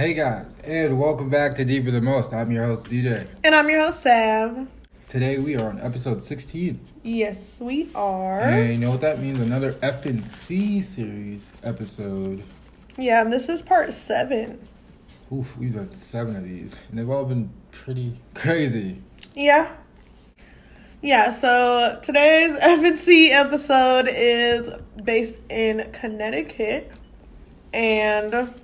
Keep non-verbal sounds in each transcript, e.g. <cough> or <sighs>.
Hey guys, and welcome back to Deeper Than Most. I'm your host, DJ. And I'm your host, Sav. Today we are on episode 16. Yes, we are. And you know what that means? Another F and C series episode. Yeah, and this is part seven. Oof, we've done seven of these, and they've all been pretty <laughs> crazy. Yeah. Yeah, so today's <laughs> FNC episode is based in Connecticut. And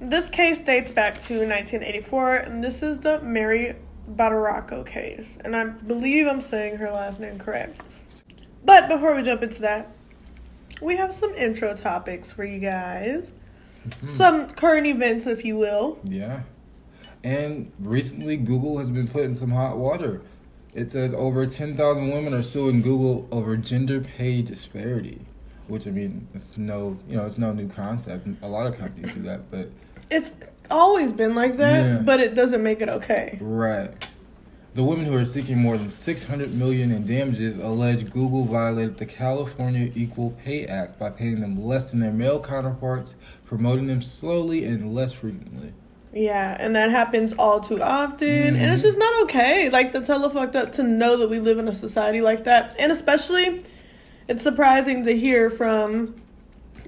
this case dates back to 1984, and this is the Mary Badaracco case. And I believe I'm saying her last name correct. But before we jump into that, we have some intro topics for you guys. Mm-hmm. Some current events, if you will. Yeah. And recently, Google has been put in some hot water. It says over 10,000 women are suing Google over gender pay disparity. Which I mean, it's no, you know, it's no new concept. A lot of companies do that, but It's always been like that, Yeah. but it doesn't make it okay. Right. The women who are seeking more than 600 million in damages allege Google violated the California Equal Pay Act by paying them less than their male counterparts, promoting them slowly and less frequently. Yeah, and that happens all too often, and Mm-hmm. it's just not okay. Like that's hella fucked up to know that we live in a society like that, and especially, it's surprising to hear from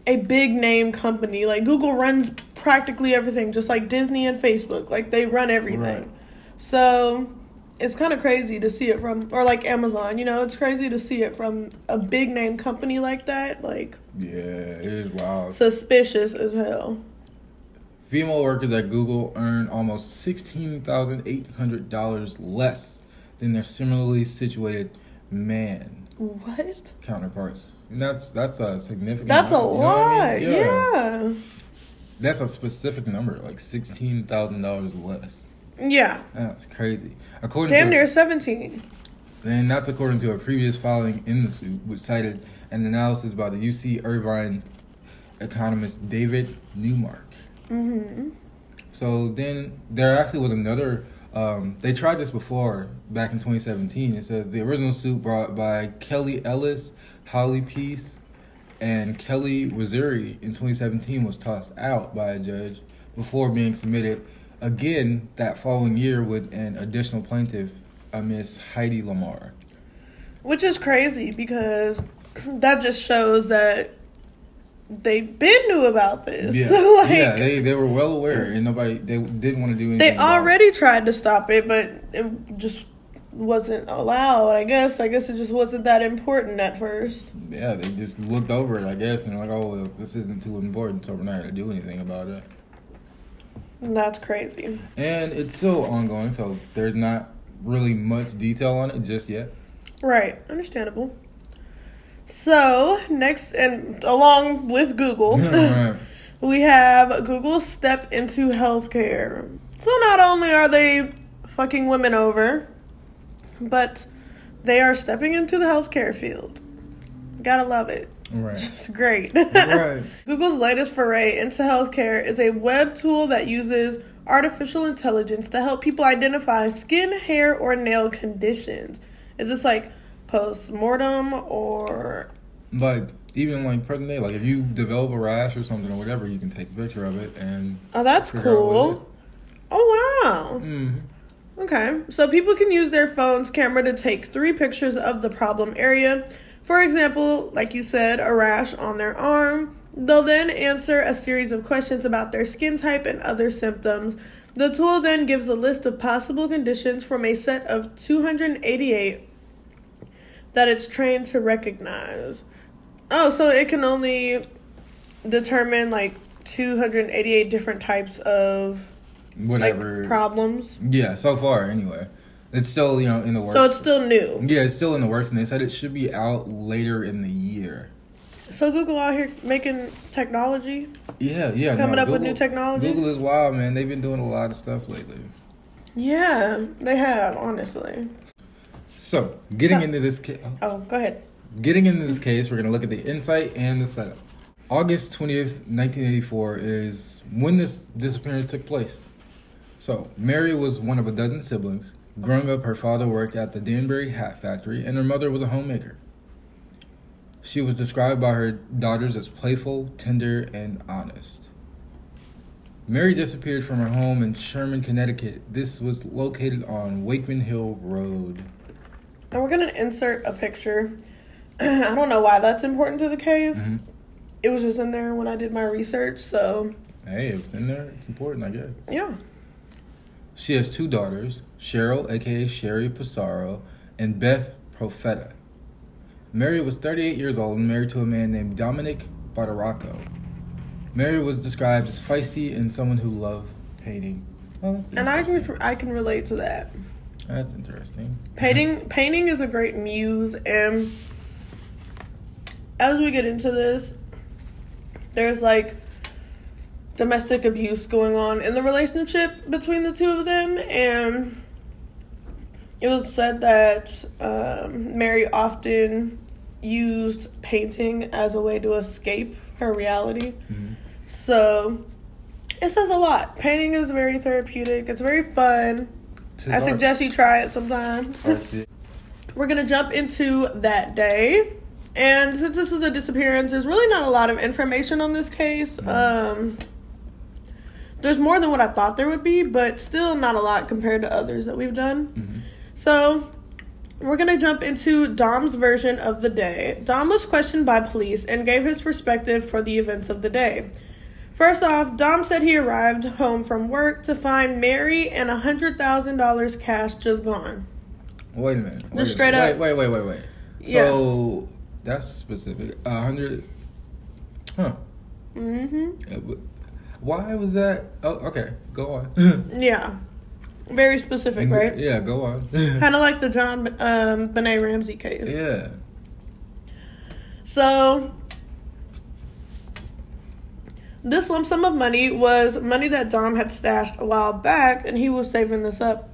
a big name company like Google runs practically everything, just like Disney and Facebook. Like they run everything. Right. So it's kind of crazy to see it from, or like Amazon. You know, it's crazy to see it from a big name company like that. Like Yeah, it is wild. suspicious as hell. Female workers at Google earn almost $16,800 less than their similarly situated man What? counterparts. And that's that's a significant That's a amount, you know I lot. mean? yeah. That's a specific number, like $16,000 less. Yeah. That's crazy. According Damn to, near 17. And that's according to a previous filing in the suit, which cited an analysis by the UC Irvine economist David Neumark. Mm-hmm. So then there actually was another. Um, they tried this before back in 2017. It says the original suit brought by Kelly Ellis, Holly Pease, and Kelly Wisuri in 2017 was tossed out by a judge before being submitted again that following year with an additional plaintiff, a Miss Heidi Lamar. Which is crazy because that just shows that they been knew about this. Yeah, So, <laughs> like, yeah, they they were well aware, and nobody they didn't want to do anything. they already tried to stop it, but it just wasn't allowed, I guess. I guess it just wasn't that important at first. Yeah, they just looked over it, I guess, and like, oh, well, this isn't too important, so we're not gonna do anything about it. That's crazy. And it's still ongoing, so there's not really much detail on it just yet. Right. Understandable. So, next, and along with Google. <laughs> Right. <laughs> we have Google step into healthcare. So not only are they fucking women over, but they are stepping into the healthcare field. Gotta love it. Right. <laughs> It's great. right. <laughs> Google's latest foray into healthcare is a web tool that uses artificial intelligence to help people identify skin, hair, or nail conditions. Is this like post mortem or Like even like present day, like if you develop a rash or something or whatever, you can take a picture of it and. Oh, that's Figure out what cool. Oh wow. Mm. Okay, so people can use their phone's camera to take three pictures of the problem area. For example, like you said, a rash on their arm. They'll then answer a series of questions about their skin type and other symptoms. The tool then gives a list of possible conditions from a set of 288 that it's trained to recognize. Oh, so it can only determine like 288 different types of Whatever. like problems. yeah, so far anyway, it's still you know in the works. So it's still new. yeah, it's still in the works, and they said it should be out later in the year. So Google out here making technology. Yeah, yeah. Coming no, up with new technology? Google is wild, man. They've been doing a lot of stuff lately. Yeah, they have, honestly. So, getting So- into this case, oh. oh, go ahead. getting into this case, we're gonna look at the insight and the setup. August twentieth, nineteen eighty-four, is when this disappearance took place. So, Mary was one of a dozen siblings. Growing up, her father worked at the Danbury Hat Factory, and her mother was a homemaker. She was described by her daughters as playful, tender, and honest. Mary disappeared from her home in Sherman, Connecticut. This was located on Wakeman Hill Road. And we're gonna insert a picture. <clears throat> I don't know why that's important to the case. Mhm. It was just in there when I did my research, so Hey, if it's in there, it's important, I guess. yeah. She has two daughters, Cheryl, aka Sherry Pissarro, and Beth Profeta. Mary was 38 years old and married to a man named Dominic Badaracco. Mary was described as feisty and someone who loved painting. Well, And I can I can relate to that. That's interesting. Painting painting is a great muse and as we get into this there's like domestic abuse going on in the relationship between the two of them and it was said that um, Mary often used painting as a way to escape her reality. Mhm. So it says a lot. Painting is very therapeutic. It's very fun. I Art- suggest you try it sometime. <laughs> We're gonna jump into that day. And since this is a disappearance, there's really not a lot of information on this case. Um, there's more than what I thought there would be, but still not a lot compared to others that we've done. Mhm. So, we're gonna jump into Dom's version of the day. Dom was questioned by police and gave his perspective for the events of the day. First off, Dom said he arrived home from work to find Mary and $100,000 cash just gone. Wait a minute. Wait Just straight minute. up. Wait, wait, wait, wait, wait. Yeah. So that's specific. A hundred. Huh. Mm hmm. Yeah, Why was that? Oh, okay. Go on. <laughs> Yeah. Very specific, right? Yeah, go on. <laughs> Kind of like the John um, Benet Ramsey case. yeah. So, this lump sum of money was money that Dom had stashed a while back, and he was saving this up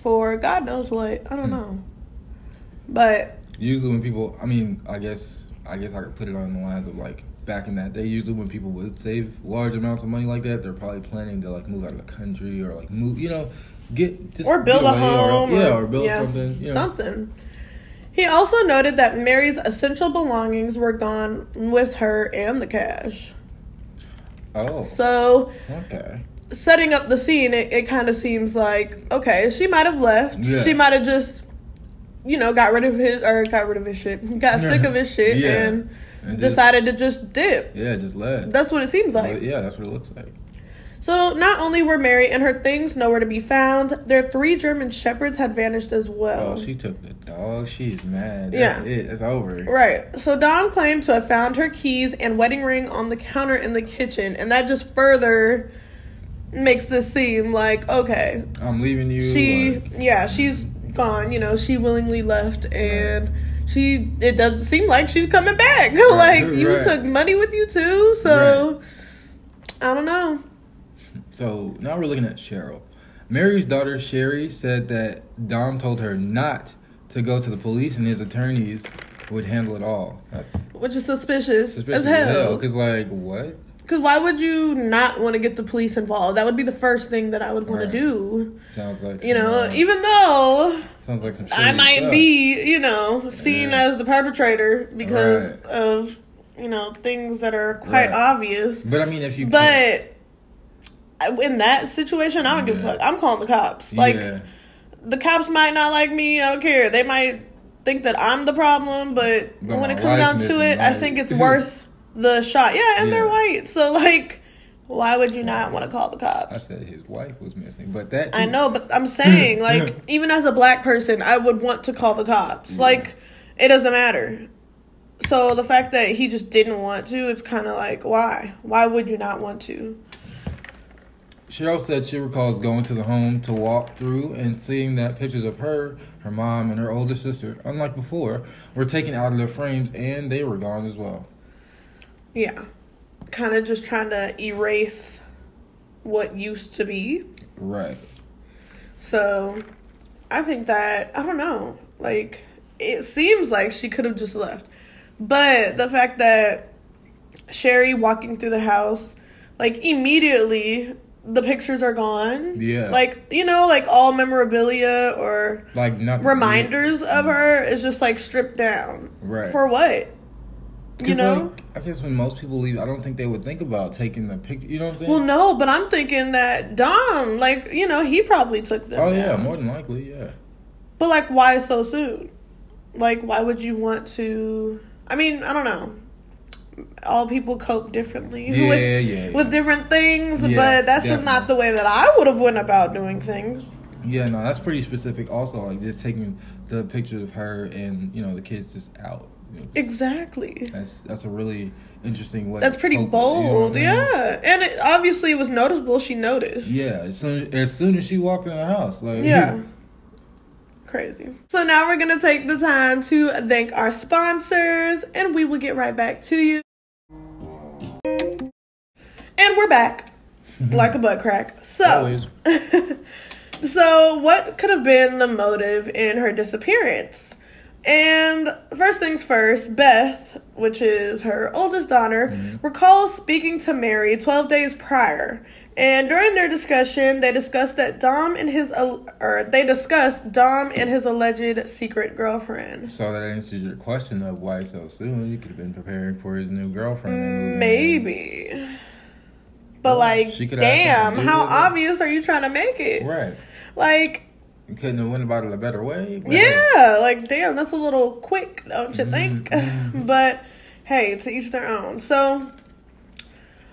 for God knows what. I don't Hmm. know. But, Usually when people, I mean, I guess, I guess I could put it on the lines of like back in that day. Usually when people would save large amounts of money like that, they're probably planning to like move out of the country or like move, you know, get just or build a home. or, yeah, or, or build yeah, something. You know. Something. He also noted that Mary's essential belongings were gone with her and the cash. Oh, So, okay. setting up the scene, it, it kind of seems like okay, she might have left. Yeah. She might have just, you know, got rid of his or got rid of his shit, <laughs> got sick <laughs> of his shit, Yeah. And just- decided to just dip. Yeah, just left. That's what it seems like. Yeah, that's what it looks like. So not only were Mary and her things nowhere to be found, their three German shepherds had vanished as well. Oh, she took the dog. She's mad. Yeah. It. It's over. Right. So Dom claimed to have found her keys and wedding ring on the counter in the kitchen, and that just further makes this seem like okay, I'm leaving you. she like- yeah she's gone you know she willingly left and she it doesn't seem like she's coming back <laughs> like you right. took money with you too so i don't know So now we're looking at Cheryl. Mary's daughter Sherry said that Dom told her not to go to the police and his attorneys would handle it all. That's which is suspicious, suspicious as hell Because like what? because why would you not want to get the police involved that would be the first thing that i would want Right. to do Sounds like you know some, even though sounds like some. i might stuff. be you know seen Yeah. as the perpetrator because Right. of you know things that are quite Right. obvious But I mean, if you But in that situation, I don't give a fuck. I'm calling the cops. Like yeah, the cops might not like me. I don't care. They might think that I'm the problem, but, But when it comes down to it, I think it's worth the shot. Yeah, and they're <laughs> white, so like, why would you not want to call the cops? I said his wife was missing, but that I know, but I'm saying, <clears throat> like, even as a black person, I would want to call the cops. Like, it doesn't matter. So the fact that he just didn't want to, it's kind of like, why? Why would you not want to? Cheryl said she recalls going to the home to walk through and seeing that pictures of her, her mom, and her older sister, unlike before, were taken out of their frames and they were gone as well. Yeah. Kind of just trying to erase what used to be. Right. So I think that, I don't know, like, it seems like she could have just left. But the fact that Sherry walking through the house, like, immediately the pictures are gone. Yeah. Like, you know, like all memorabilia or Like nothing. reminders of her is just like stripped down. Right. For what? You know? like, I guess when most people leave, I don't think they would think about taking the picture. You know what I'm saying? Well, no, but I'm thinking that Dom, like, you know, he probably took them. oh yeah, more than likely, yeah. But like, why so soon? Like, why would you want to? I mean, I don't know. All people cope differently Yeah, with yeah, yeah. with different things, but that's just not the way that I would have went about doing things. Yeah, no, that's pretty specific. Also, like just taking the pictures of her and you know the kids just out. Just- Exactly. That's that's a really interesting way. That's pretty to cope with it, you know bold, I mean? yeah. And it, obviously, it was noticeable. She noticed. Yeah, as soon as soon as she walked in the house, like Yeah. <laughs> Crazy. So now we're going to take the time to thank our sponsors and we will get right back to you. And we're back <laughs> like a butt crack. So, <laughs> so what could have been the motive in her disappearance? And first things first, Beth, which is her oldest daughter, mm-hmm. recalls speaking to Mary 12 days prior. And during their discussion, they discussed that Dom and his or they discussed Dom and his alleged secret girlfriend. So that answers your question of why so soon. You could have been preparing for his new girlfriend. Mm, and. Maybe. But Well, like, she could have had damn, something to do how it. obvious are you trying to make it? Right. Like, You couldn't have went about it a better way. But Yeah, like damn, that's a little quick, don't you think? Mhm. <laughs> but hey, to each their own. So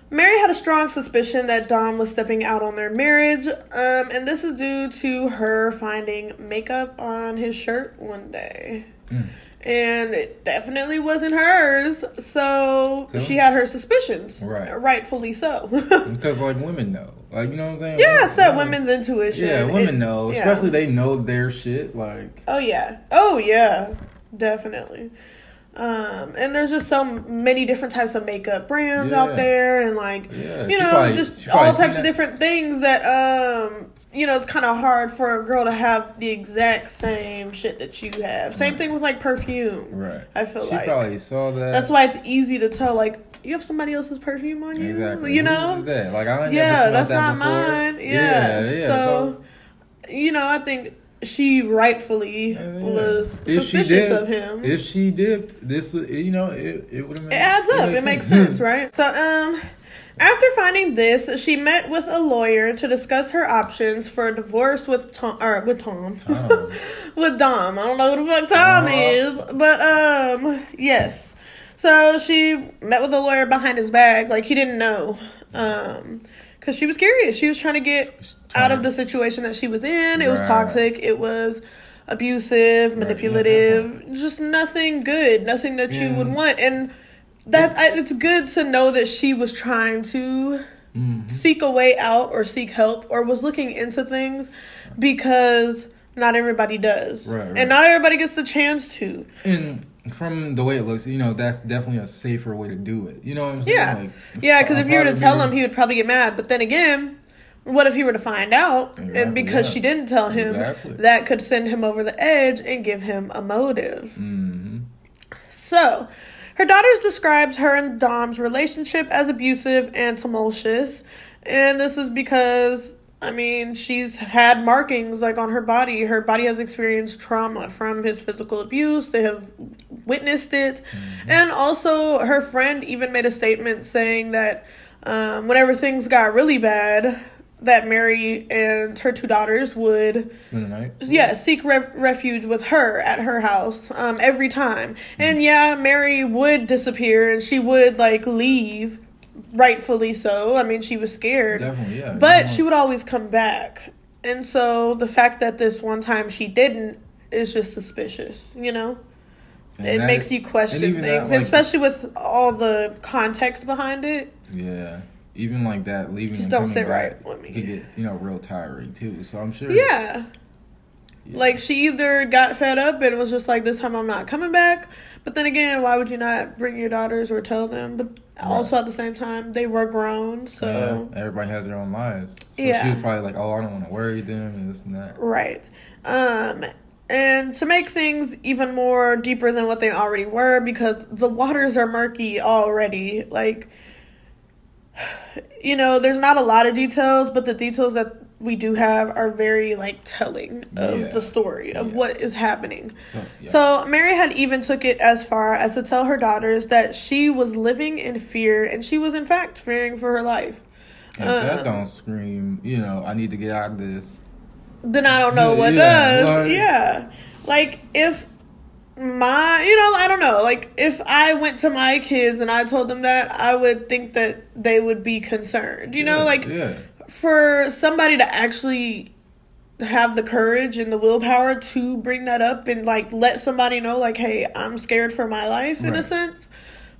Mary had a strong suspicion that Dom was stepping out on their marriage, um, and this is due to her finding makeup on his shirt one day. Mm. And it definitely wasn't hers, so Cool. she had her suspicions. Right. Rightfully so. <laughs> Because like women know, like you know what I'm saying? yeah, it's that Women- women's intuition. Yeah, women It- know, yeah. especially they know their shit. Like Oh yeah. Oh yeah. Definitely. Um, and there's just so many different types of makeup brands Yeah. out there, and like Yeah, you know, probably- just all types of different things that um, you know, it's kind of hard for a girl to have the exact same shit that you have. Same thing with like perfume. right. I feel she like she probably saw that. that's why it's easy to tell. Like you have somebody else's perfume on you. exactly. You know, that? Like I yeah, that's that not before. mine. Yeah. yeah, yeah. So, you know, I think she rightfully Yeah, was If suspicious did- of him. If she dipped, this would you know it, it would have. it adds up. It makes sense, right? So, um, after finding this, she met with a lawyer to discuss her options for a divorce with Tom, or with Tom, Tom. <laughs> with Dom. I don't know who the fuck Tom Uh-huh. is, but um, yes. So she met with a lawyer behind his back, like he didn't know, um, because she was curious. She was trying to get out of the situation that she was in. It was Right. toxic. It was abusive, Right, manipulative, just nothing good, nothing that you would want. And that I, it's good to know that she was trying to Mhm. seek a way out or seek help or was looking into things because not everybody does. Right, right. And not everybody gets the chance to. And from the way it looks, you know, that's definitely a safer way to do it. You know what I'm saying? Yeah. Like, Yeah, because if you were to tell him, he would probably get mad. But then again, what if he were to find out? Exactly, and because yeah. she didn't tell him, Exactly. that could send him over the edge and give him a motive. Mhm. So, her daughters describes her and Dom's relationship as abusive and tumultuous. And this is because, I mean, she's had markings like on her body. Her body has experienced trauma from his physical abuse. They have witnessed it. And also, her friend even made a statement saying that um, whenever things got really bad, that Mary and her two daughters would Spend the night. yeah, seek ref- refuge with her at her house um, every time. And yeah, Mary would disappear and she would like leave, rightfully so. I mean, she was scared, Definitely, yeah. but she would always come back. And so the fact that this one time she didn't is just suspicious, you know? and it that- makes you question things, that, like- especially with all the context behind it. Yeah. Even like that, leaving Just don't sit back right with me. Could get you know real tiring too. So I'm sure. Yeah. Yeah. Like she either got fed up and was just like, "This time I'm not coming back." But then again, why would you not bring your daughters or tell them? But also at the same time, they were grown, so Yeah, everybody has their own lives. So Yeah. she was probably like, "Oh, I don't want to worry them and this and that." right. Um, and to make things even more deeper than what they already were, because the waters are murky already. Like, you know, there's not a lot of details, but the details that we do have are very like telling of Yeah. the story of Yeah. what is happening. So, yeah. So Mary had even took it as far as to tell her daughters that she was living in fear and she was in fact fearing for her life. If uh, that don't scream, you know, I need to get out of this. Then I don't know what does. like- yeah. Like if my you know, I don't know, like if I went to my kids and I told them that, I would think that they would be concerned. You know, like yeah. for somebody to actually have the courage and the willpower to bring that up and like let somebody know like hey i'm scared for my life in a sense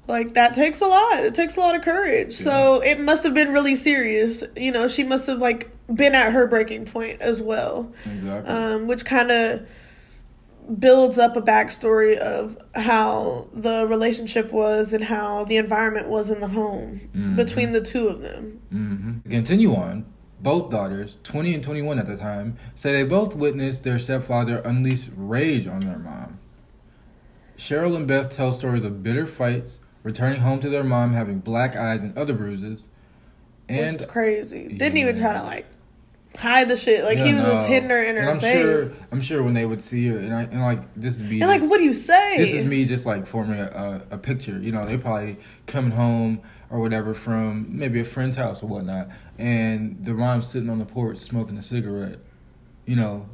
like that takes a lot. It takes a lot of courage. So it must have been really serious. You know she must have like been at her breaking point as well. Exactly. um, which kind of builds up a backstory of how the relationship was and how the environment was in the home between the two of them hmm continue on, both daughters, 20 and 21 at the time, say they both witnessed their stepfather unleash rage on their mom. Cheryl and Beth tell stories of bitter fights, returning home to their mom having black eyes and other bruises. And which crazy. Didn't even try to like hide the shit. Like he Yeah, was just hitting her in her and I'm face. sure I'm sure when they would see her and I and like this is me and like, what do you say? this is me just like forming a, a, a picture. You know, they probably coming home or whatever from maybe a friend's house or whatnot, and the mom's sitting on the porch smoking a cigarette. You know,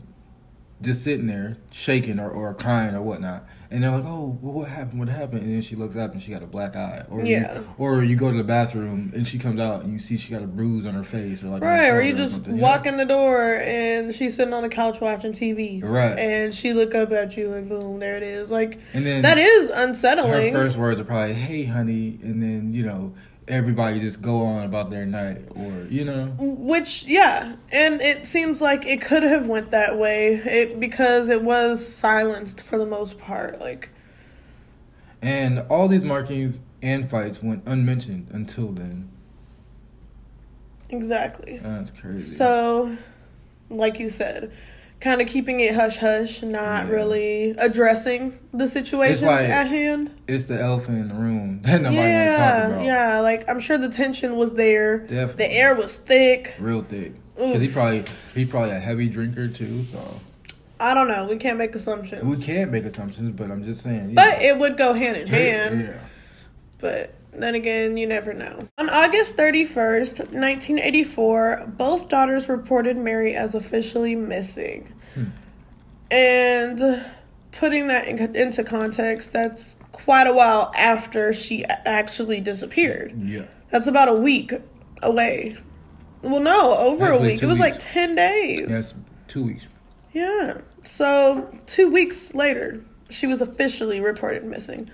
just sitting there shaking or, or crying or whatnot. And they're like, "Oh, well, what happened? What happened?" And then she looks up and she got a black eye. Or Yeah. You, or you go to the bathroom and she comes out and you see she got a bruise on her face or like Right, or you just you walk know? in the door and she's sitting on the couch watching TV. Right. And she look up at you and boom, there it is. Like And then that is unsettling. her first words are probably "Hey, honey," and then you know everybody just go on about their night, or you know, Which yeah, and it seems like it could have went that way. It because it was silenced for the most part. Like and all these markings and fights went unmentioned until then. exactly. That's crazy. So, like you said, kind of keeping it hush hush, not Yeah. really addressing the situation like- at hand. it's the elephant in the room <laughs> that nobody wants to talk yeah, about. yeah. Like I'm sure the tension was there. Definitely. The air was thick. real thick. Cause he probably he probably a heavy drinker too. So I don't know. We can't make assumptions. we can't make assumptions, but I'm just saying. but know. it would go hand in hand. Yeah. But then again, you never know. On August 31st, 1984, both daughters reported Mary as officially missing. Hmm. And putting that in, into context, that's quite a while after she actually disappeared. Yeah. That's about a week away. Well, no, over a week. It was like 10 days. That's two weeks. Yeah. So two weeks later, she was officially reported missing.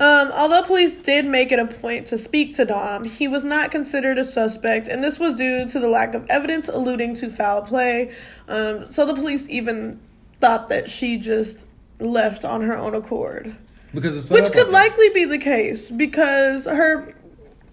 Um, although police did make it a point to speak to Dom, he was not considered a suspect, and this was due to the lack of evidence alluding to foul play. Um, so the police even thought that she just left on her own accord, Because which could likely be the case because her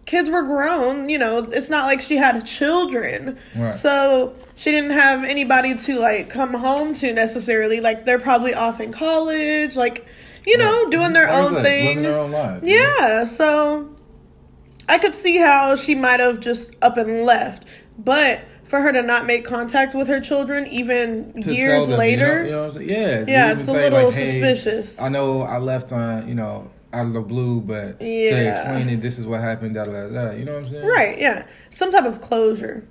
kids were grown. You know, it's not like she had children. Right. So she didn't have anybody to like come home to necessarily. Like they're probably off in college, like you know, doing their own said, thing. their own lives. Yeah, so I could see how she might have just up and left, but for her to not make contact with her children even to years them, later, You know, you know? Yeah. Yeah, it's a say, little hey, suspicious. I know I left on, you know, out of the blue, but to Yeah. explain it, this is what happened, da da da. You know what I'm saying? Right, yeah. Some type of closure.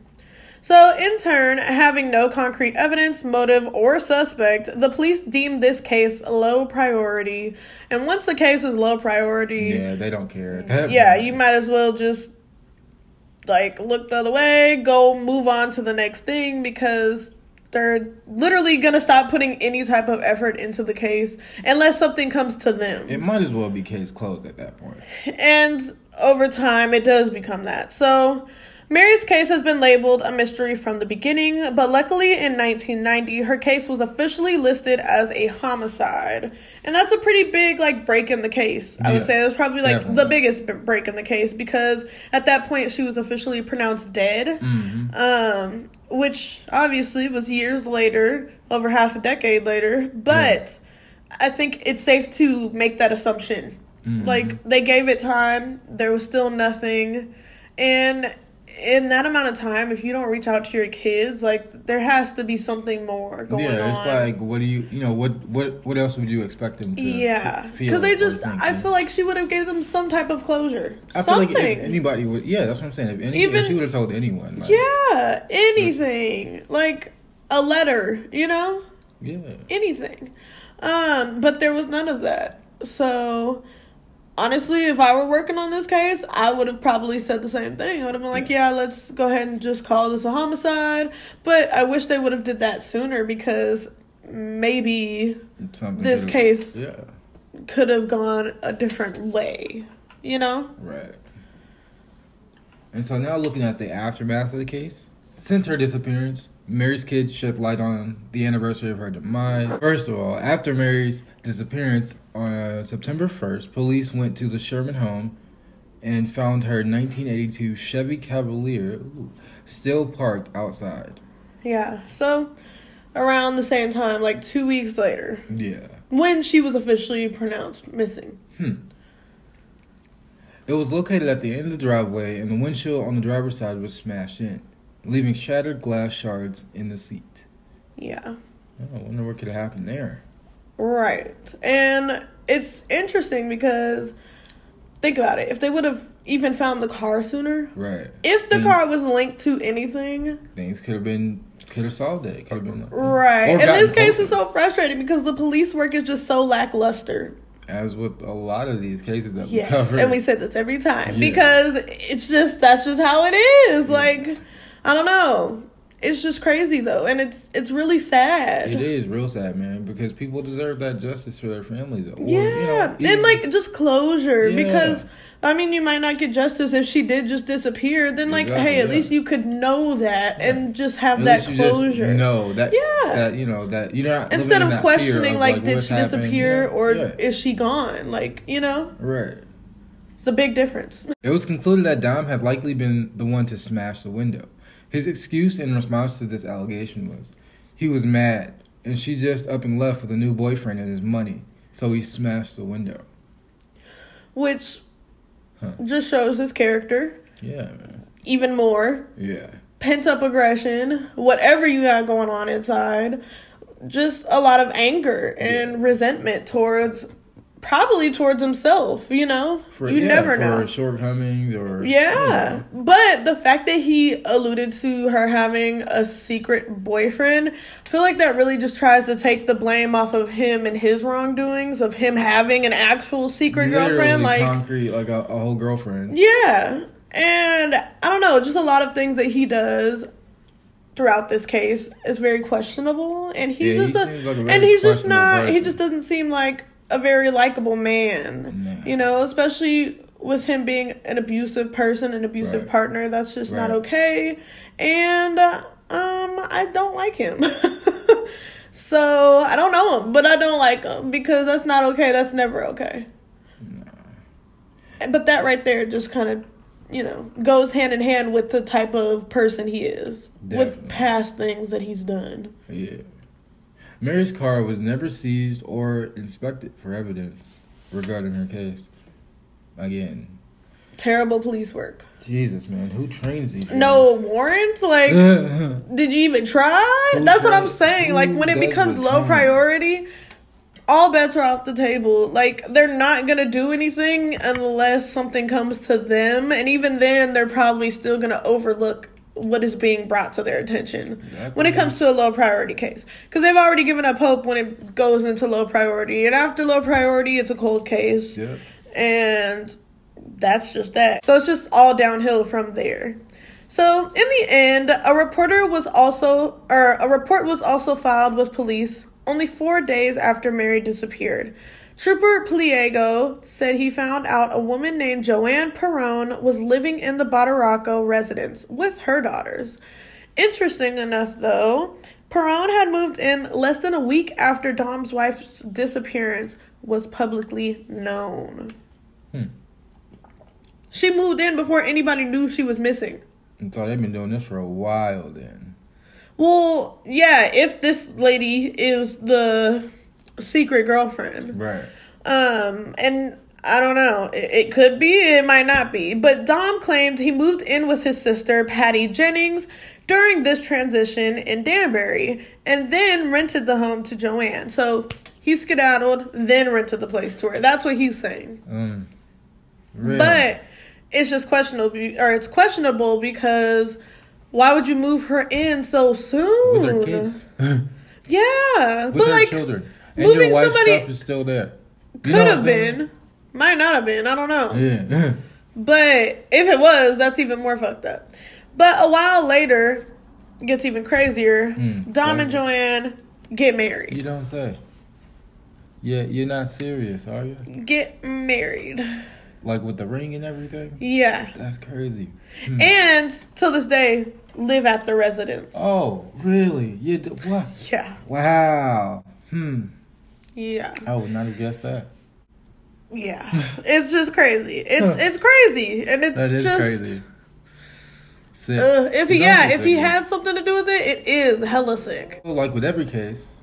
So, in turn, having no concrete evidence, motive, or suspect, the police deemed this case low priority. And once the case is low priority, Yeah, they don't care. that yeah, you might as well just like look the other way, go move on to the next thing because they're literally gonna stop putting any type of effort into the case unless something comes to them. It might as well be case closed at that point. And over time, it does become that. So, Mary's case has been labeled a mystery from the beginning, but luckily in 1990, her case was officially listed as a homicide. And that's a pretty big, like, break in the case. I would say it was probably, like, definitely. the biggest break in the case because at that point, she was officially pronounced dead. Mm-hmm. Um, which obviously was years later, over half a decade later. But I think it's safe to make that assumption. Mm-hmm. Like they gave it time, there was still nothing, and in that amount of time, if you don't reach out to your kids, like there has to be something more going on. yeah, on. it's like what do you you know what what what else would you expect them to yeah, because they just, I feel like she would have gave them some type of closure, I feel like anybody would yeah that's what I'm saying if, any, Even- if she would have told anyone like, yeah, anything like a letter, you know. yeah anything. Um, but there was none of that. So honestly, if I were working on this case, I would have probably said the same thing. I would have been like, "Yeah, let's go ahead and just call this a homicide." But I wish they would have did that sooner because maybe something This case- yeah could have gone a different way. You know? Right. And so now looking at the aftermath of the case, since her disappearance, Mary's kids shed light on the anniversary of her demise. First of all, after Mary's disappearance on September 1st, police went to the Sherman home and found her 1982 Chevy Cavalier ooh, still parked outside. Yeah. So around the same time, like two weeks later, Yeah. when she was officially pronounced missing. Hmm. It was located at the end of the driveway, and the windshield on the driver's side was smashed in, leaving shattered glass shards in the seat. Yeah. Oh, I wonder what could have happened there. Right. And it's interesting because think about it. If they would have even found the car sooner, Right. if the Things- car was linked to anything, Things could have been, could have solved it. Could have been. Hmm. right. Or And this case closer. is so frustrating because the police work is just so lackluster. As with a lot of these cases that we Yes. covered. And we said this every time Yeah. because it's just that's just how it is. Yeah. Like I don't know. It's just crazy though, and it's it's really sad. It is real sad, man, because people deserve that justice for their families. Or, Yeah, you know, and like just closure Yeah. because I mean you might not get justice if she did just disappear. Then like, Exactly, hey, at yeah. least you could know that and just have at that closure. No, that. Yeah. That you know that you know Instead of fear questioning of, like, did she disappear know? or Yeah. is she gone? Like you know, right. it's a big difference. It was concluded that Dom had likely been the one to smash the window. His excuse in response to this allegation was he was mad and she just up and left with a new boyfriend and his money, so he smashed the window. Which Huh. just shows his character Yeah, man. even more. Yeah. Pent up aggression, whatever you got going on inside, just a lot of anger and resentment towards probably towards himself, you know? For, you yeah, never for know. shortcomings or Yeah. But the fact that he alluded to her having a secret boyfriend, I feel like that really just tries to take the blame off of him and his wrongdoings of him having an actual secret Literally girlfriend. Like, concrete, like a, a whole girlfriend. yeah. And I don't know, just a lot of things that he does throughout this case is very questionable and he's Yeah, he just a, like a and he's just not he just doesn't seem like a very likable man. No. You know, especially with him being an abusive person, an abusive Right. partner, that's just not okay. And uh, um I don't like him. <laughs> so, I don't know him, but I don't like him because that's not okay. That's never okay. But that right there just kind of, you know, goes hand in hand with the type of person he is with past things that he's done. Yeah. Mary's car was never seized or inspected for evidence regarding her case. Again, Terrible police work. Jesus, man, who trains these? No warrants? Like, <laughs> did you even try? Who That's what I'm saying. Like, when it becomes low priority, all bets are off the table. Like, they're not gonna do anything unless something comes to them. And even then, they're probably still gonna overlook what is being brought to their attention Exactly. when it comes to a low priority case. Because they've already given up hope when it goes into low priority. And after low priority, it's a cold case. Yep. And that's just that. So it's just all downhill from there. So in the end, a reporter was also or a report was also filed with police only 4 days after Mary disappeared. Trooper Pliego said he found out a woman named Joanne Perone was living in the Badaracco residence with her daughters. Interesting enough, though, Perone had moved in less than a week after Dom's wife's disappearance was publicly known. Hmm. She moved in before anybody knew she was missing. So they've been doing this for a while then. Well, yeah, if this lady is the secret girlfriend. Right. Um, and I don't know. It, it could be, it might not be. But Dom claimed he moved in with his sister, Patty Jennings, during this transition in Danbury and then rented the home to Joanne. So he skedaddled, then rented the place to her. That's what he's saying. Um, really? But it's just questionable, or it's questionable because why would you move her in so soon? with her kids, <laughs> Yeah, with but her like children, and moving your wife's somebody- stuff is still there. You could have been, might not have been. I don't know. Yeah. <laughs> But if it was, that's even more fucked up. But a while later, gets even crazier. Mm, Dom and. Joanne get married. you don't say. Yeah, you're not serious, are you? Get married. Like with the ring and everything? Yeah. That's crazy. And till this day, live at the residence. Oh, really? You what? Yeah. Wow. Hmm. Yeah. I would not have guessed that. Yeah. it's just crazy. It's it's crazy. And it's That is just crazy. Sick. Uh, if he yeah, if he had something to do with it, it is hella sick. Like with every case,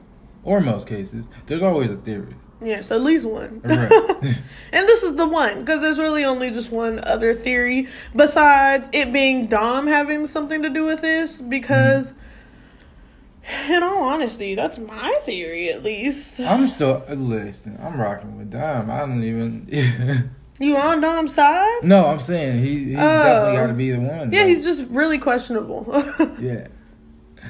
or most cases, there's always a theory. Yes, at least one. Right. <laughs> <laughs> and this is the one because there's really only just one other theory besides it being Dom having something to do with this. Because, in all honesty, that's my theory at least. I'm still listen. I'm rocking with Dom. I don't even. <laughs> You on Dom's side? no, I'm saying he, he's Oh. definitely got to be the one. Yeah, though. he's just really questionable. <laughs> Yeah.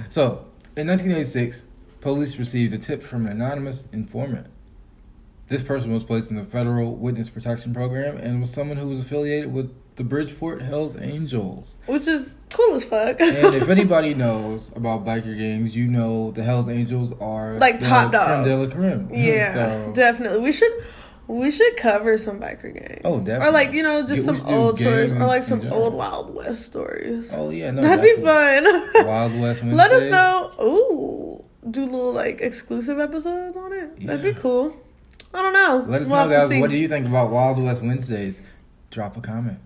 So, in 1986, police received a tip from an anonymous informant. This person was placed in the federal witness protection program and was someone who was affiliated with the Bridgeport Hells Angels. Which is cool as fuck. And if <laughs> anybody knows about biker gangs, you know the Hells Angels are Like top creme dogs. de la creme. <laughs> Yeah, So- definitely. We should we should cover some biker gangs. Oh, definitely. Or like you know, just Yeah, some old stories, or like some old Wild West stories. Oh yeah, no, That'd be fun. Wild West <laughs> Let us know. Ooh, do little like exclusive episodes on it. That'd be cool. I don't know. Let us We'll know, guys. What do you think about Wild West Wednesdays? Drop a comment.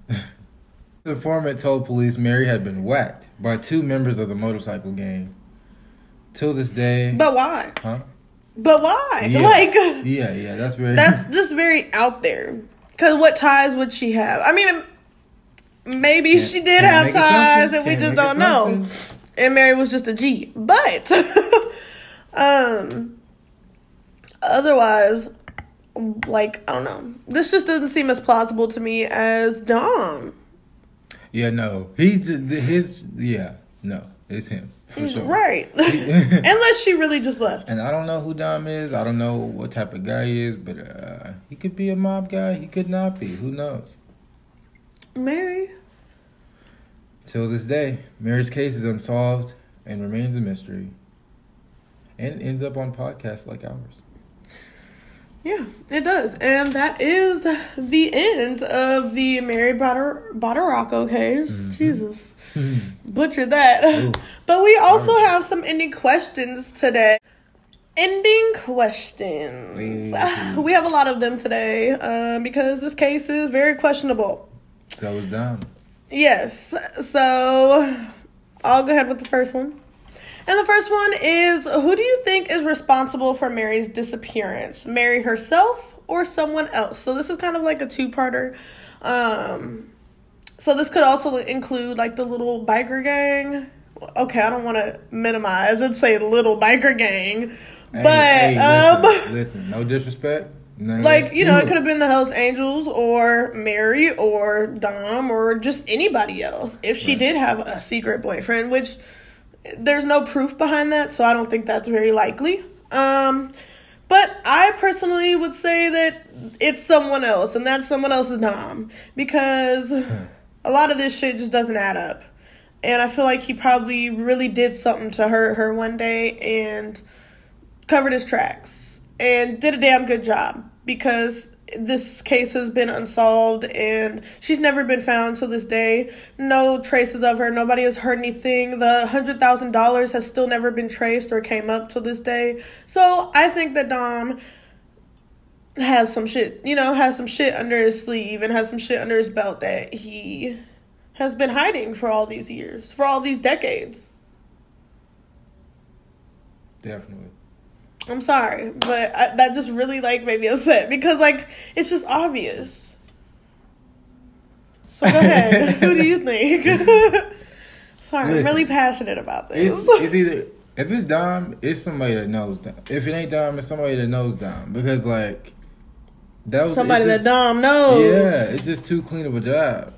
the informant told police Mary had been whacked by two members of the motorcycle gang. Till this day, But why? huh? But why? Yeah. Like Yeah, yeah, that's very. that's just very out there. Cause what ties would she have? I mean, maybe Can't- she did have ties, and we just don't know. and Mary was just a G. But <laughs> um otherwise like I don't know. This just doesn't seem as plausible to me as Dom. Yeah, no, he his. Yeah, no, it's him for sure. Right. <laughs> <laughs> Unless she really just left. And I don't know who Dom is. I don't know what type of guy he is, but uh, he could be a mob guy. He could not be. Who knows? Mary. Till this day, Mary's case is unsolved and remains a mystery. And ends up on podcasts like ours. Yeah, it does. And that is the end of the Mary Batter Battaraco case. Jesus. <laughs> Butchered that. Ooh. <laughs> But we also Sorry. have some ending questions today. Ending questions. Please. <laughs> We have a lot of them today um, because this case is very questionable. So it's done. Yes. So I'll go ahead with the first one. And the first one is Who do you think is responsible for Mary's disappearance? Mary herself or someone else? So this is kind of like a two parter. Um, so this could also include like the little biker gang. Okay, I don't want to minimize and say little biker gang, Hey, but hey, um, listen, listen, no disrespect. No, like you know, it could have been the Hells Angels or Mary or Dom or just anybody else if she Right. did have a secret boyfriend, which there's no proof behind that, so I don't think that's very likely. Um, but I personally would say that it's someone else, and that someone else is Dom because a lot of this shit just doesn't add up. And I feel like he probably really did something to hurt her one day and covered his tracks and did a damn good job because this case has been unsolved and she's never been found to this day. No traces of her. Nobody has heard anything. The hundred thousand dollars has still never been traced or came up to this day. So I think that Dom has some shit, you know, has some shit under his sleeve and has some shit under his belt that he has been hiding for all these years, for all these decades. Definitely. I'm sorry, but I, that just really like made me upset because like it's just obvious. So go ahead. <laughs> Who do you think? <laughs> sorry, Listen, I'm really passionate about this. It's, it's either if it's Dom, it's somebody that knows Dom. If it ain't Dom, it's somebody that knows Dom because like that was Somebody that just- Dom knows. Yeah, it's just too clean of a job.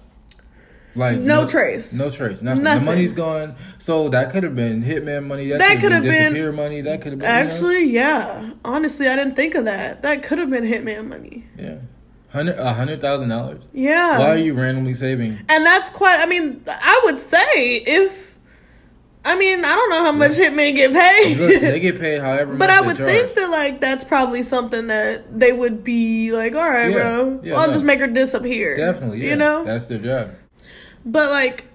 Like No trace. no trace, nothing. Nothing. The money's gone, so that could have been hitman money. That, That could have been disappear money. That could have been you know? Actually, yeah. Honestly, I didn't think of that. That could have been Hitman money. yeah, hundred a hundred thousand dollars. Yeah. Why are you randomly saving? And that's quite. I mean, I would say if. I mean, I don't know how much Hitman get paid. Look, they get paid however. <laughs> But I would think that like that's probably something that they would be like, all right, Yeah, bro, yeah, I'll no. just make her disappear. definitely, yeah, you know. that's their job. But like,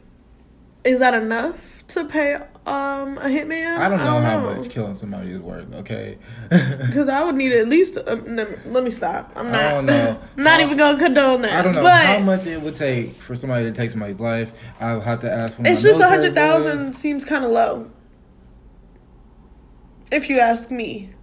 is that enough to pay um a hitman? I don't know how much killing somebody is worth. Okay, <laughs> Because I would need at least. Um, let, me, stop. I'm not. I don't know. <laughs> Not even gonna condone that. I don't know But how much it would take for somebody to take somebody's life. I'll have to ask. It's just a hundred thousand seems kind of low. If you ask me.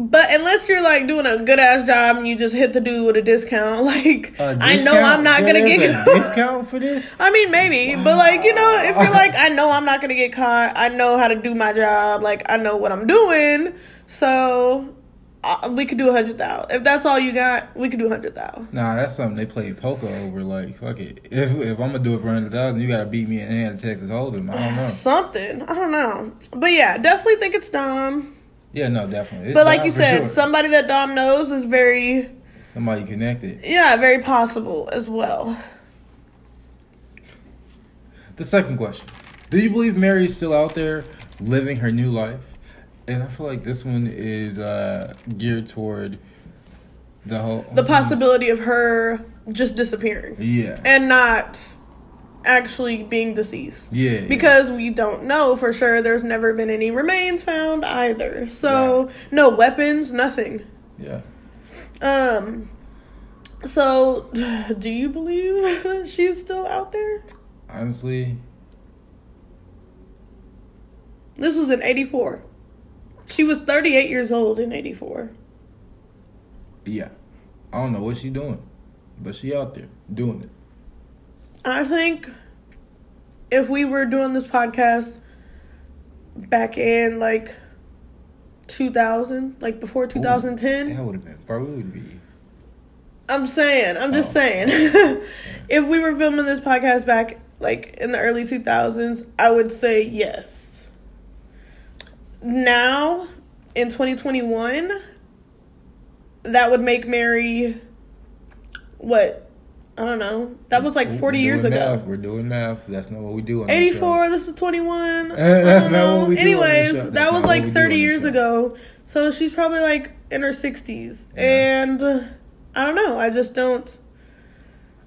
But unless you're like doing a good ass job and you just hit the dude with a discount, <laughs> like A I know discount? I'm not gonna get a discount for this. <laughs> I mean, maybe, but like you know, if you're like, I know I'm not gonna get caught. I know how to do my job. Like I know what I'm doing. So uh, we could do a hundred thousand. If that's all you got, we could do a hundred thousand. Nah, that's something they play poker over. Like, fuck it. If if I'm gonna do it for a hundred thousand, you gotta beat me in the hand Texas Hold'em. I don't know. <sighs> Something. I don't know. But yeah, definitely think it's Dom. Yeah, no, definitely. It's But like you said, sure. somebody that Dom knows is very, somebody connected. yeah, very possible as well. The second question: Do you believe Mary is still out there living her new life? And I feel like this one is uh, geared toward the whole The possibility of her just disappearing Yeah, and not actually being deceased. yeah. yeah. Because we don't know for sure. There's never been any remains found either. So no weapons, nothing. yeah. Um. So, <sighs> do you believe that <laughs> she's still out there? Honestly, This was in '84. She was 38 years old in '84. yeah. I don't know what she doing, but she out there doing it. I think if we were doing this podcast back in like 2000, like before 2010, That would have been, bro. We would be. I'm saying, I'm just Oh. saying, <laughs> if we were filming this podcast back like in the early 2000s, I would say yes. Now, in 2021, that would make Mary what? I don't know. That was like 40 years ago. math. We're doing math. That's not what we do. on this show. 84, this is 21. Eh, I that's don't not know. what we do Anyways, that was like what we do 30 years ago. So she's probably like in her 60s. Yeah. And I don't know. I just don't.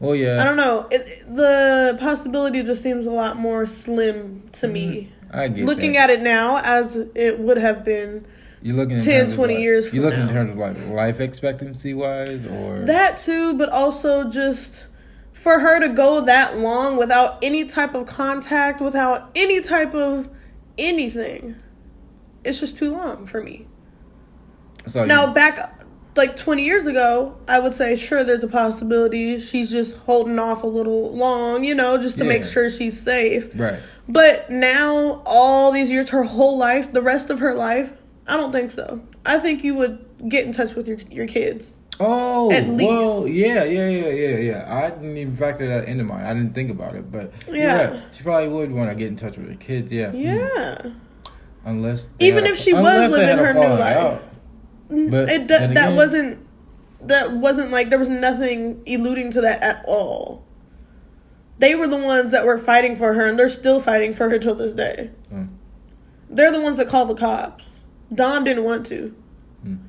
Oh yeah. I don't know. It, the possibility just seems a lot more slim to me. I get Looking that. at it now as it would have been. You're looking in 10, terms of, 20 like- years You from looking in terms of like life expectancy wise, or That too, but also just for her to go that long without any type of contact, without any type of anything. It's just too long for me. So Now, you- back like 20 years ago, I would say, sure, there's a possibility she's just holding off a little long, you know, just to make sure she's safe. right? But now, all these years, her whole life, the rest of her life, I don't think so. I think you would get in touch with your your kids. Oh, At well, least. yeah, yeah, yeah, yeah, yeah. I didn't even factor that into mine. I didn't think about it, but Yeah. yeah, she probably would want to get in touch with her kids. Yeah, Mm. Yeah. unless Even if a- she was living her new life. out. But it that, that wasn't that wasn't like there was nothing alluding to that at all. They were the ones that were fighting for her, and they're still fighting for her till this day. Mm. They're the ones that call the cops. Dom didn't want to. Mm.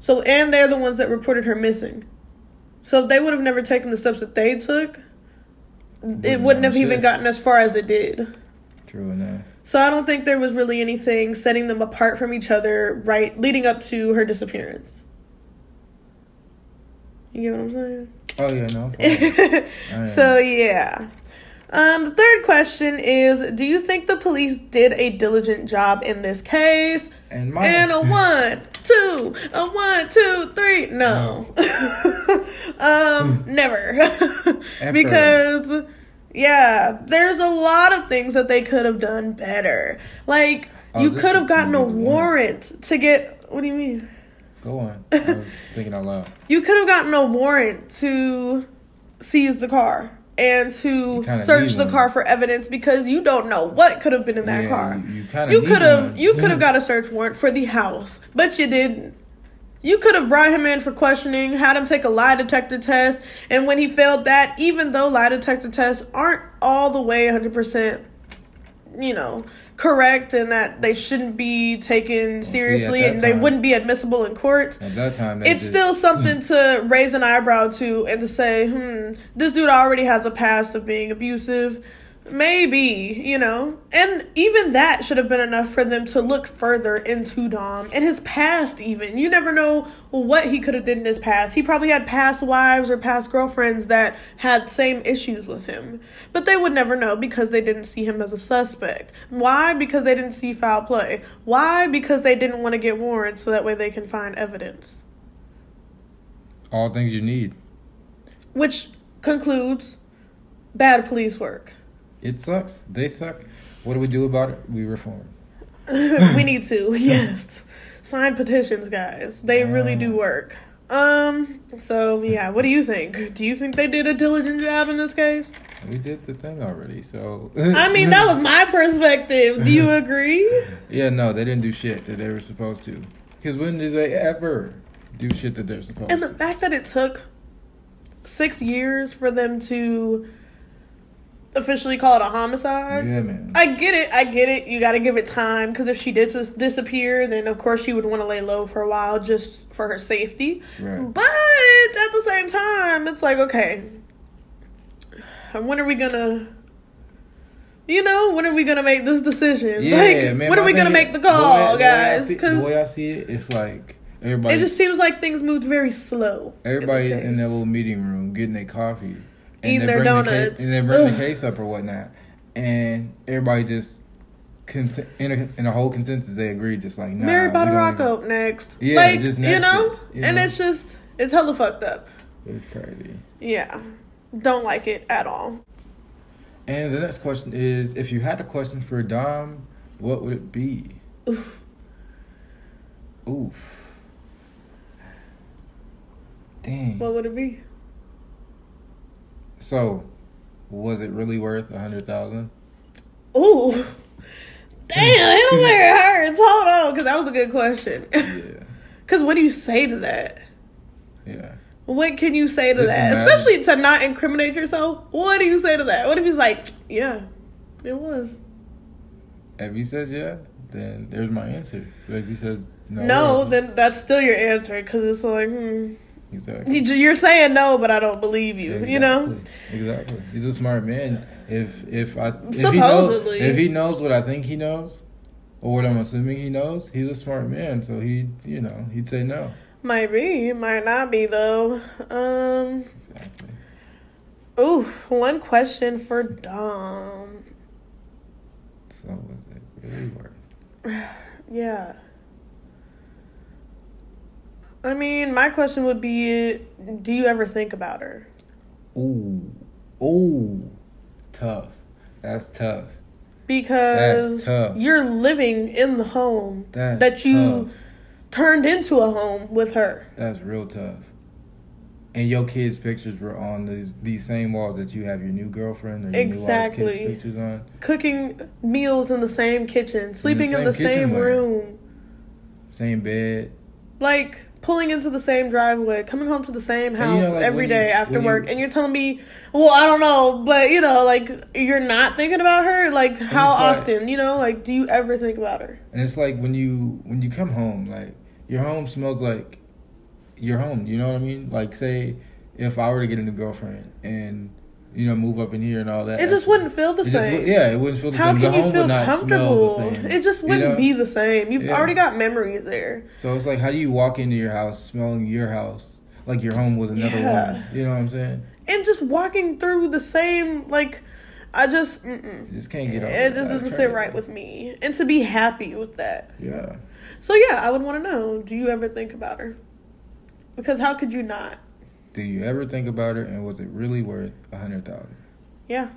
So, and they're the ones that reported her missing. So, if they would have never taken the steps that they took, it wouldn't have even gotten as far as it did. True enough. So I don't think there was really anything setting them apart from each other right leading up to her disappearance. You get what I'm saying? Oh yeah, no. <laughs> so yeah. Um, the third question is Do you think the police did a diligent job in this case? And my And a <laughs> one, two, a one, two, three. No. <laughs> um, never. <laughs> Ever. because, yeah, there's a lot of things that they could have done better. Like, Oh, you could have gotten a number one. warrant to get. What do you mean? go on. I was thinking out loud. You could have gotten a warrant to seize the car and to search the one. car for evidence because you don't know what could have been in that Yeah, car. you- you kinda You need could have you could have got a search warrant for the house, but you didn't. You could have brought him in for questioning, had him take a lie detector test, and when he failed that, even though lie detector tests aren't all the way 100%, you know, correct and that they shouldn't be taken see, seriously that and they wouldn't be admissible in court, At that time, it's still something <clears throat> to raise an eyebrow to and to say, hmm, this dude already has a past of being abusive. Maybe, you know? And even that should have been enough for them to look further into Dom and his past, even. You never know what he could have did in his past. He probably had past wives or past girlfriends that had same issues with him. But they would never know because they didn't see him as a suspect. Why? Because they didn't see foul play. Why? Because they didn't want to get warrants so that way they can find evidence. all things you need. Which concludes bad police work. It sucks. They suck. What do we do about it? We reform. <laughs> we need to, <laughs> yes. Sign petitions, guys. They really do work. Um, so yeah, what do you think? Do you think they did a diligent job in this case? We did the thing already, so. I mean, that was my perspective. Do you <laughs> agree? Yeah, no, they didn't do shit that they were supposed to. Because when did they ever do shit that they're supposed to And the fact that it took six years for them to officially call it a homicide. Yeah, man. I get it. I get it. You got to give it time because if she did dis- disappear, then of course she would want to lay low for a while just for her safety. Right. But at the same time, it's like, okay, when are we gonna, you know, when are we gonna make this decision? Yeah, like, man. when are we gonna make the call, way I guys? Because the way I see it, it's like everybody, it just seems like things moved very slow. everybody in case. that little meeting room getting their coffee, Eating their bring the ca- and they bring the case up or whatnot, and everybody just. Cont- in, a, in a whole consensus, they agree, just like nah, Married by the even- Rocco next. Yeah, like just you know, it, you and know? it's just it's hella fucked up. It's crazy. Yeah, don't like it at all. And the next question is: If you had a question for Dom, what would it be? Oof. Oof. Dang. What would it be? So, was it really worth a hundred thousand? Ooh, damn, where it hurts. Hold on, because that was a good question. <laughs> Yeah. Because what do you say to that? Yeah. What can you say to Just that? imagine- Especially to not incriminate yourself. What do you say to that? What if he's like, yeah, it was. If he says yeah, then there's my answer. But if he says no, No, then that's still your answer because it's like, hmm. Exactly. You're saying no, but I don't believe you. You know? Exactly. Exactly. He's a smart man. If if I if he knows Supposedly. if he knows what I think he knows, or what I'm assuming he knows, he's a smart man. So he you know he'd say no. Might be, might not be though. Um. Exactly. Ooh, one question for Dom. So was it really worth? <sighs> Yeah. I mean, my question would be do you ever think about her? Ooh, ooh, tough. That's tough. Because That's tough. you're living in the home That's that you tough. turned into a home with her. That's real tough. And your kids' pictures were on these these same walls that you have your new girlfriend or your new wife's kids' pictures on. Cooking meals in the same kitchen, sleeping in the same kitchen same room, Same bed. like pulling into the same driveway, coming home to the same And you house know, like, every day you- after when you- work, and you're telling me, well, I don't know, but you know, like you're not thinking about her. Like how it's like- often? You know, like do you ever think about her? And it's like when you when you come home, like your home smells like your home. You know what I mean? Like say if I were to get a new girlfriend and you know move up in here and all that, It just wouldn't feel the it just same. would- yeah, it wouldn't feel the How same. can the you feel comfortable? Smell the same, It just wouldn't know? be the same. You've Yeah. already got memories there. So it's like, how do you walk into your house smelling your house like your home with another Yeah. woman? You know what I'm saying? and just walking through the same like I just. You just can't get over it. that. just doesn't sit right with me, and to be happy with that. Yeah. So yeah, I would want to know: Do you ever think about her? Because how could you not? Do you ever think about it, and was it really worth a hundred thousand? Yeah,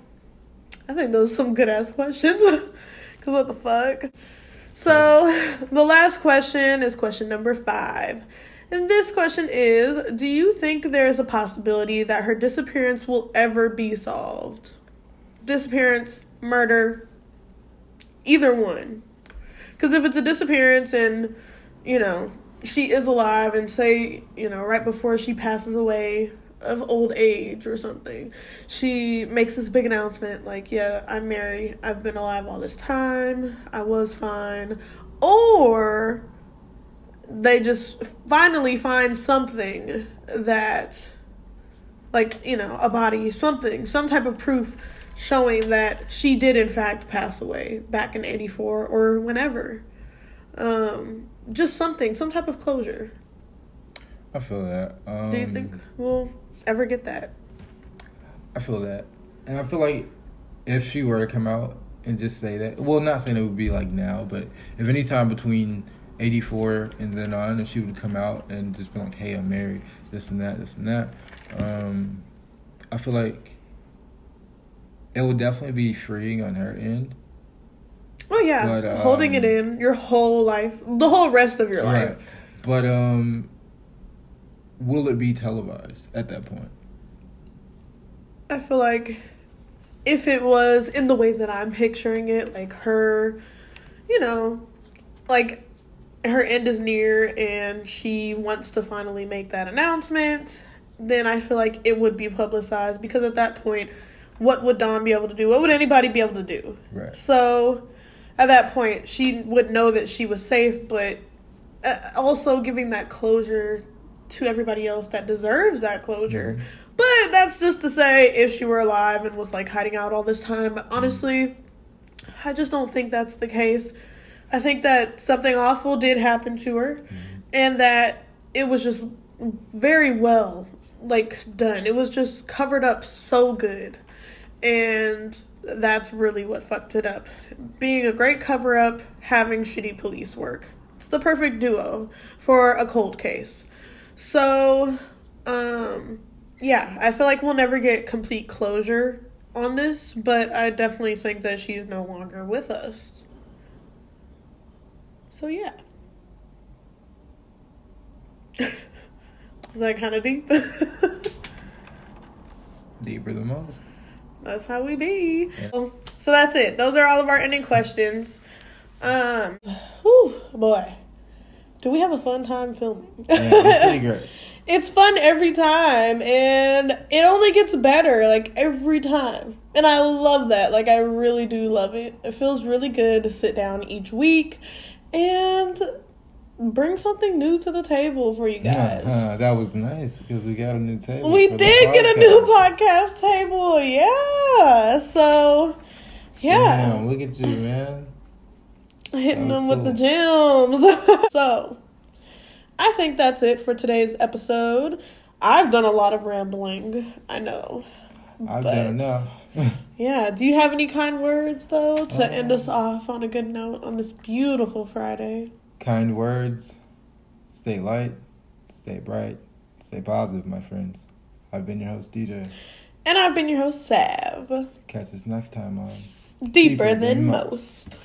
I think those are some good ass questions. <laughs> Cause what the fuck? So <laughs> the last question is question number five. And this question is Do you think there is a possibility that her disappearance will ever be solved? Disappearance, murder, either one. Because if it's a disappearance and, you know, she is alive and say, you know, right before she passes away of old age or something, she makes this big announcement like, yeah, I'm Mary. I've been alive all this time. I was fine. Or they just finally find something that like you know a body something some type of proof showing that she did in fact pass away back in 84 or whenever um just something some type of closure I feel that. Um, do you think we'll ever get that I feel that, and I feel like if she were to come out and just say that, well, not saying it would be like now, but if any time between '84 and then on, if she would come out and just be like, "Hey, I'm married," this and that, this and that, um, I feel like it would definitely be freeing on her end. Oh yeah But, um, holding it in your whole life the whole rest of your life Right. But um, will it be televised at that point? I feel like if it was in the way that I'm picturing it, like her, you know, like her end is near and she wants to finally make that announcement, then I feel like it would be publicized because at that point, what would Dom be able to do? What would anybody be able to do? Right. So at that point, she would know that she was safe, but uh, also giving that closure to everybody else that deserves that closure. Mm-hmm. But that's just to say, if she were alive and was like hiding out all this time, but honestly, mm-hmm. I just don't think that's the case. I think that something awful did happen to her, mm-hmm. and that it was just very well like done. It was just covered up so good. And that's really what fucked it up. Being a great cover up, having shitty police work. It's the perfect duo for a cold case. So, um, yeah, I feel like we'll never get complete closure on this, but I definitely think that she's no longer with us. So, yeah. <laughs> Is that kind of deep? <laughs> Deeper than most. That's how we be. Yeah. So that's it. Those are all of our ending questions. Um, whew, boy, do we have a fun time filming? Yeah, pretty <laughs> great. it's fun every time, and it only gets better like every time. And I love that. Like I really do love it. It feels really good to sit down each week and bring something new to the table for you guys. Uh, that was nice because we got a new table. We did get a new podcast. table. Yeah. So, yeah. Damn, look at you, man. Hitting them was with the gems. <laughs> so, I think that's it for today's episode. I've done a lot of rambling. I know. I've But- done enough. <laughs> Yeah. Do you have any kind words, though, to end Uh, us off on a good note on this beautiful Friday? Kind words. Stay light. Stay bright. Stay positive, my friends. I've been your host, DJ. And I've been your host, Sav. Catch us next time on Deeper, than most.